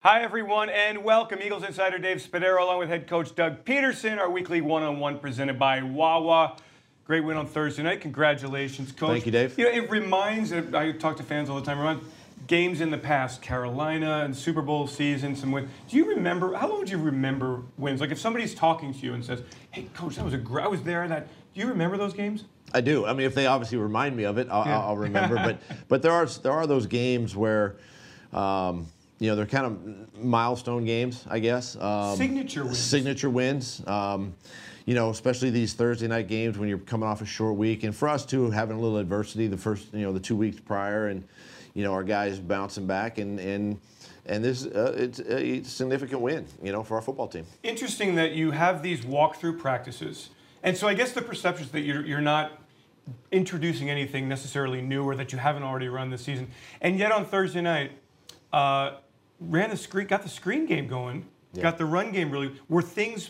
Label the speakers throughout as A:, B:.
A: Hi, everyone, and welcome. Eagles insider Dave Spadaro, along with head coach Doug Pederson, our weekly one on one presented by Wawa. Great win on Thursday night. Congratulations, coach.
B: Thank you, Dave.
A: You know, it reminds, I talk to fans all the time, reminds games in the past, Carolina and Super Bowl season, some wins. Do you remember, how long do you remember wins? Like if somebody's talking to you and says, hey, coach, that was a great, I was there, that, do you remember those games?
B: I do. I mean, if they obviously remind me of it, I'll,
A: Yeah.
B: I'll remember. but but there are there are those games where, um, you know, they're kind of milestone games, I guess. Um,
A: Signature wins.
B: Signature wins. Um, you know, especially these Thursday night games when you're coming off a short week, and for us too, having a little adversity the first, you know, the two weeks prior, and you know, our guys bouncing back, and and and this uh, it's a significant win, you know, for our football team.
A: Interesting that you have these walkthrough practices. And so I guess the perception is that you're, you're not introducing anything necessarily new or that you haven't already run this season. And yet on Thursday night, uh, ran the screen, got the screen game going, got the run game really. Were things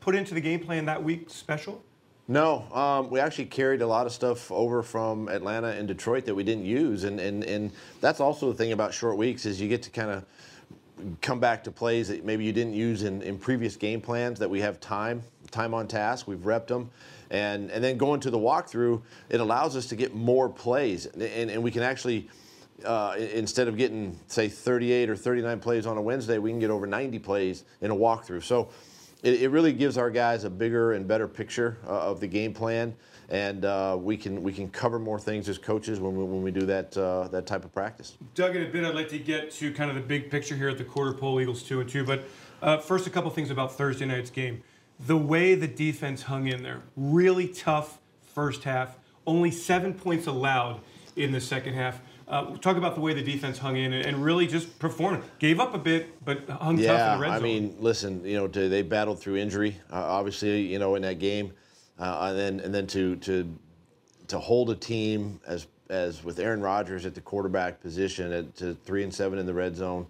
A: put into the game plan that week special?
B: No, um, we actually carried a lot of stuff over from Atlanta and Detroit that we didn't use, and and and that's also the thing about short weeks is you get to kind of come back to plays that maybe you didn't use in, in previous game plans that we have time time on task we've repped them and and then going to the walkthrough it allows us to get more plays and, and we can actually uh, instead of getting say 38 or 39 plays on a Wednesday we can get over 90 plays in a walkthrough so it, it really gives our guys a bigger and better picture uh, of the game plan and uh, we can we can cover more things as coaches when we, when we do that uh, that type of practice.
A: Doug, in a bit, I'd like to get to kind of the big picture here at the quarter pole, Eagles two and two. But uh, first, a couple things about Thursday night's game. The way the defense hung in there, really tough first half. Only seven points allowed in the second half. Uh, talk about the way the defense hung in and, and really just performed. Gave up a bit, but hung tough in the red zone.
B: I mean, listen, you know, to, they battled through injury, uh, obviously, you know, in that game, uh, and then and then to to to hold a team as as with Aaron Rodgers at the quarterback position at to three and seven in the red zone,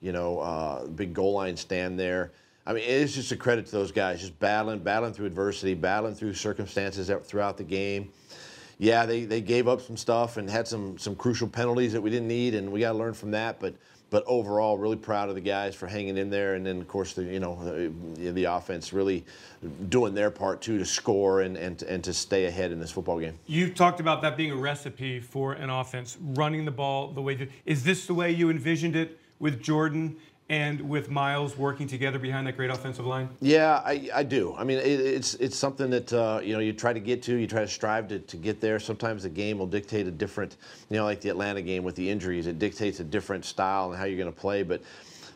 B: you know, uh, big goal line stand there. I mean, it's just a credit to those guys, just battling, battling through adversity, battling through circumstances that- throughout the game. Yeah, they, they gave up some stuff and had some some crucial penalties that we didn't need, and we got to learn from that. But but overall, really proud of the guys for hanging in there, and then of course the you know the, the offense really doing their part too to score and and and to stay ahead in this football game.
A: You've talked about that being a recipe for an offense, running the ball the way. Is this the way you envisioned it with Jordan and with Miles working together behind that great offensive line?
B: Yeah, I, I do. I mean, it, it's it's something that uh, you know you try to get to, you try to strive to, to get there. Sometimes the game will dictate a different, you know, like the Atlanta game with the injuries, it dictates a different style and how you're going to play. But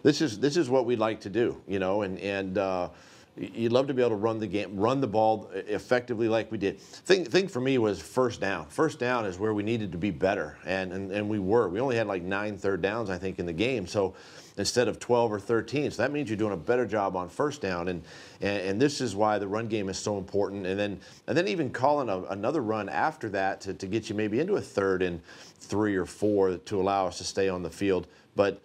B: this is this is what we'd like to do, you know, and and. Uh, You'd love to be able to run the game, run the ball uh, effectively like we did. Thing, thing for me was first down. First down is where we needed to be better, and, and, and we were. We only had like nine third downs, I think, in the game. So instead of 12 or 13, so that means you're doing a better job on first down, and and, and this is why the run game is so important. And then and then even calling a, another run after that to, to get you maybe into a third and three or four to allow us to stay on the field, but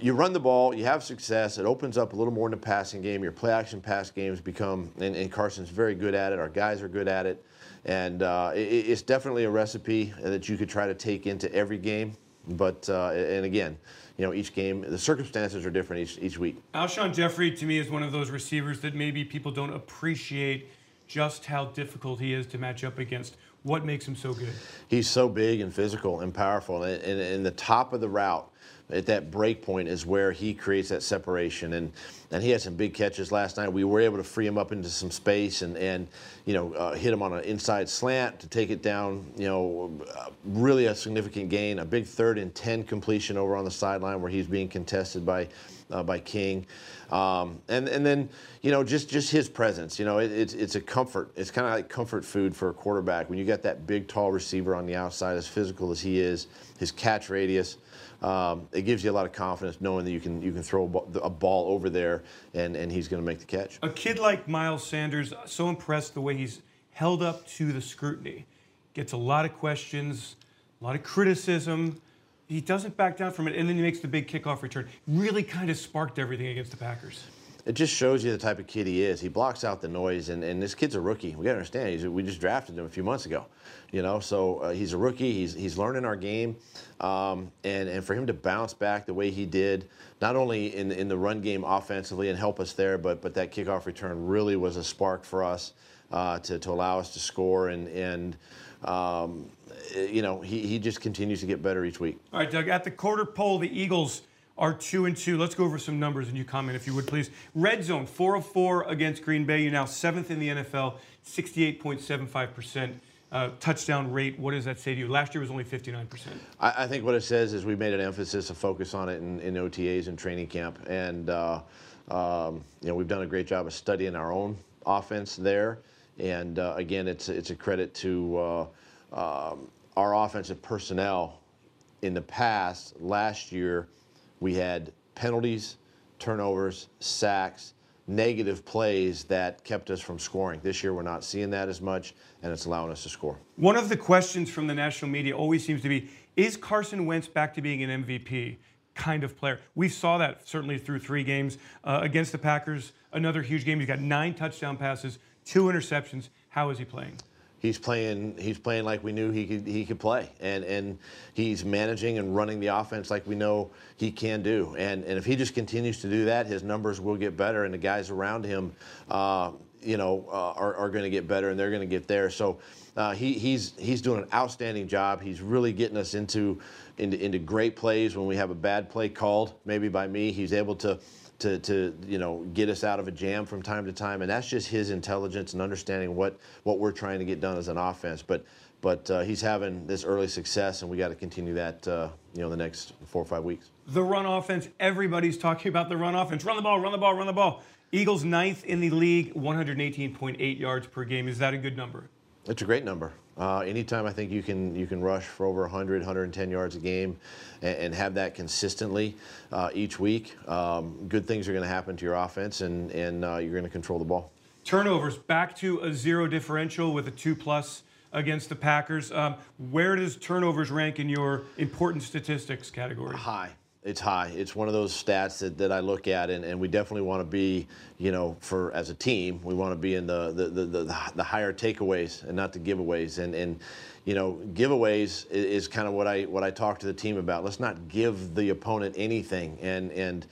B: you run the ball, you have success. It opens up a little more in the passing game. Your play action pass games become, and, and Carson's very good at it. Our guys are good at it. And uh, it, it's definitely a recipe that you could try to take into every game. But, uh, and again, you know, each game, the circumstances are different each, each week.
A: Alshon Jeffery to me is one of those receivers that maybe people don't appreciate just how difficult he is to match up against. What makes him so good?
B: He's so big and physical and powerful. And, and, and the top of the route, at that break point is where he creates that separation and and he had some big catches last night we were able to free him up into some space and and you know uh, hit him on an inside slant to take it down you know uh, really a significant gain a big third and 10 completion over on the sideline where he's being contested by uh, by King um, and and then you know just just his presence you know it, it's it's a comfort it's kind of like comfort food for a quarterback when you got that big tall receiver on the outside as physical as he is his catch radius um, it gives you a lot of confidence knowing that you can you can throw a ball, a ball over there and, and he's going to make the catch.
A: A kid like Miles Sanders, so impressed the way he's held up to the scrutiny. Gets a lot of questions, a lot of criticism. He doesn't back down from it, and then he makes the big kickoff return. Really kind of sparked everything against the Packers.
B: It just shows you the type of kid he is. He blocks out the noise, and, and this kid's a rookie. We got to understand, he's, we just drafted him a few months ago, you know. So uh, he's a rookie. He's he's learning our game, um, and and for him to bounce back the way he did, not only in in the run game offensively and help us there, but but that kickoff return really was a spark for us uh, to to allow us to score and and. Um, you know, he, he just continues to get better each week.
A: All right, Doug. At the quarter pole, the Eagles are two and two. Let's go over some numbers and you comment if you would, please. Red zone, four of four against Green Bay. You're now seventh in the NFL, 68.75%. Uh, touchdown rate, what does that say to you? Last year was only 59%.
B: I, I think what it says is we made an emphasis, a focus on it in, in OTAs and training camp. And, uh, um, you know, we've done a great job of studying our own offense there. And uh, again, it's, it's a credit to uh, um, our offensive personnel in the past. Last year, we had penalties, turnovers, sacks, negative plays that kept us from scoring. This year, we're not seeing that as much, and it's allowing us to score.
A: One of the questions from the national media always seems to be Is Carson Wentz back to being an MVP? Kind of player. We saw that certainly through three games uh, against the Packers. Another huge game. He's got nine touchdown passes, two interceptions. How is he playing?
B: He's playing he's playing like we knew he could he could play. And and he's managing and running the offense like we know he can do. And and if he just continues to do that his numbers will get better and the guys around him uh, you know uh, are, are going to get better and they're going to get there. So uh, he, he's he's doing an outstanding job. He's really getting us into, into into great plays when we have a bad play called. Maybe by me he's able to to, to you know get us out of a jam from time to time, and that's just his intelligence and understanding what what we're trying to get done as an offense. But but uh, he's having this early success, and we got to continue that uh, you know the next four or five weeks.
A: The run offense, everybody's talking about the run offense. Run the ball, run the ball, run the ball. Eagles ninth in the league, 118.8 yards per game. Is that a good number?
B: It's a great number. Uh, anytime I think you can you can rush for over 100, 110 yards a game, and, and have that consistently uh, each week, um, good things are going to happen to your offense, and and uh, you're going to control the ball.
A: Turnovers back to a zero differential with a two plus against the Packers. Um, where does turnovers rank in your important statistics category?
B: High it's high. It's one of those stats that, that I look at, and, and we definitely want to be, you know, for as a team, we want to be in the the, the, the, the higher takeaways and not the giveaways. And, and you know, giveaways is, is, kind of what I what I talk to the team about. Let's not give the opponent anything, and and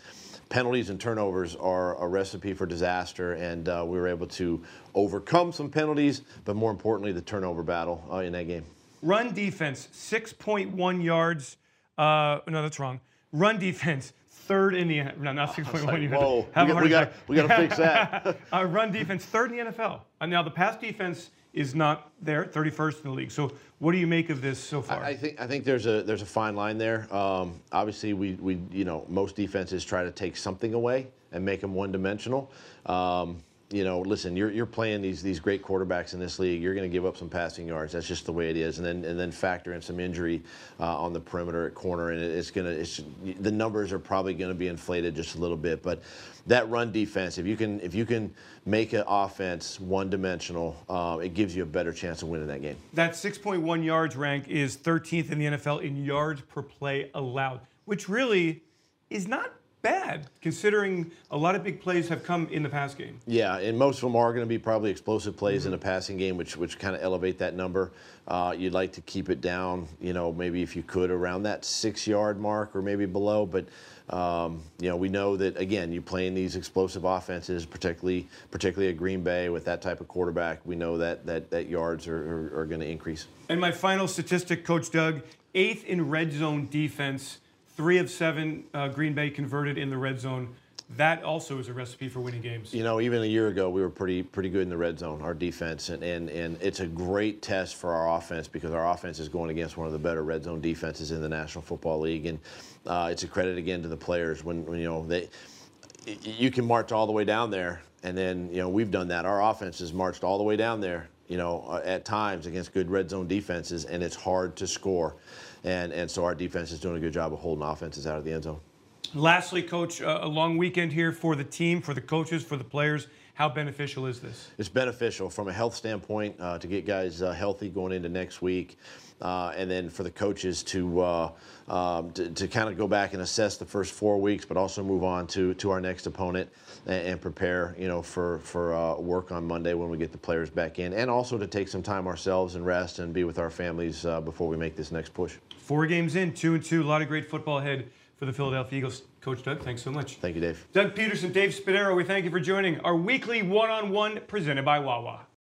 B: penalties and turnovers are a recipe for disaster. And uh, we were able to overcome some penalties, but more importantly, the turnover battle uh, in that game.
A: Run defense, 6.1 yards. Uh, no, that's wrong. Run defense, third in the no, not 6.1.
B: Like, whoa, we, got, we got to fix that.
A: uh, run defense, third in the NFL. Uh, now the pass defense is not there, 31st in the league. So what do you make of this so far?
B: I think I think there's a there's a fine line there. Um, obviously, we we you know most defenses try to take something away and make them one dimensional. Um, you know, listen, you're, you're playing these these great quarterbacks in this league. You're going to give up some passing yards. That's just the way it is. And then and then factor in some injury uh, on the perimeter at corner, and it's going to it's the numbers are probably going to be inflated just a little bit. But that run defense, if you can if you can make an offense one dimensional, uh, it gives you a better chance of winning that game.
A: That 6.1 yards rank is 13th in the NFL in yards per play allowed, which really is not bad considering a lot of big plays have come in the pass game.
B: Yeah, and most of them are going to be probably explosive plays mm-hmm. in the passing game, which which kind of elevate that number. Uh, you'd like to keep it down, you know, maybe if you could around that six yard mark or maybe below, but. Um, you know, we know that again, you playing these explosive offenses, particularly particularly at Green Bay with that type of quarterback. We know that that, that yards are, are, are going to increase.
A: And my final statistic, Coach Doug, eighth in red zone defense three of seven uh, Green Bay converted in the red zone. That also is a recipe for winning games.
B: You know, even a year ago, we were pretty pretty good in the red zone, our defense, and, and, and it's a great test for our offense because our offense is going against one of the better red zone defenses in the National Football League, and uh, it's a credit again to the players when, when you know they you can march all the way down there, and then you know we've done that. Our offense has marched all the way down there, you know, uh, at times against good red zone defenses, and it's hard to score and and so our defense is doing a good job of holding offenses out of the end zone.
A: Lastly, coach, uh, a long weekend here for the team, for the coaches, for the players. How beneficial is this?
B: it's beneficial from a health standpoint uh, to get guys uh, healthy going into next week, uh, and then for the coaches to uh, um, to, to kind of go back and assess the first four weeks, but also move on to to our next opponent and, and prepare, you know, for for uh, work on Monday when we get the players back in, and also to take some time ourselves and rest and be with our families uh, before we make this next push.
A: Four games in, two and two, a lot of great football ahead for the Philadelphia Eagles. Coach Doug, thanks so much.
B: Thank you, Dave.
A: Doug Pederson, Dave Spadaro, we thank you for joining our weekly one on one presented by Wawa.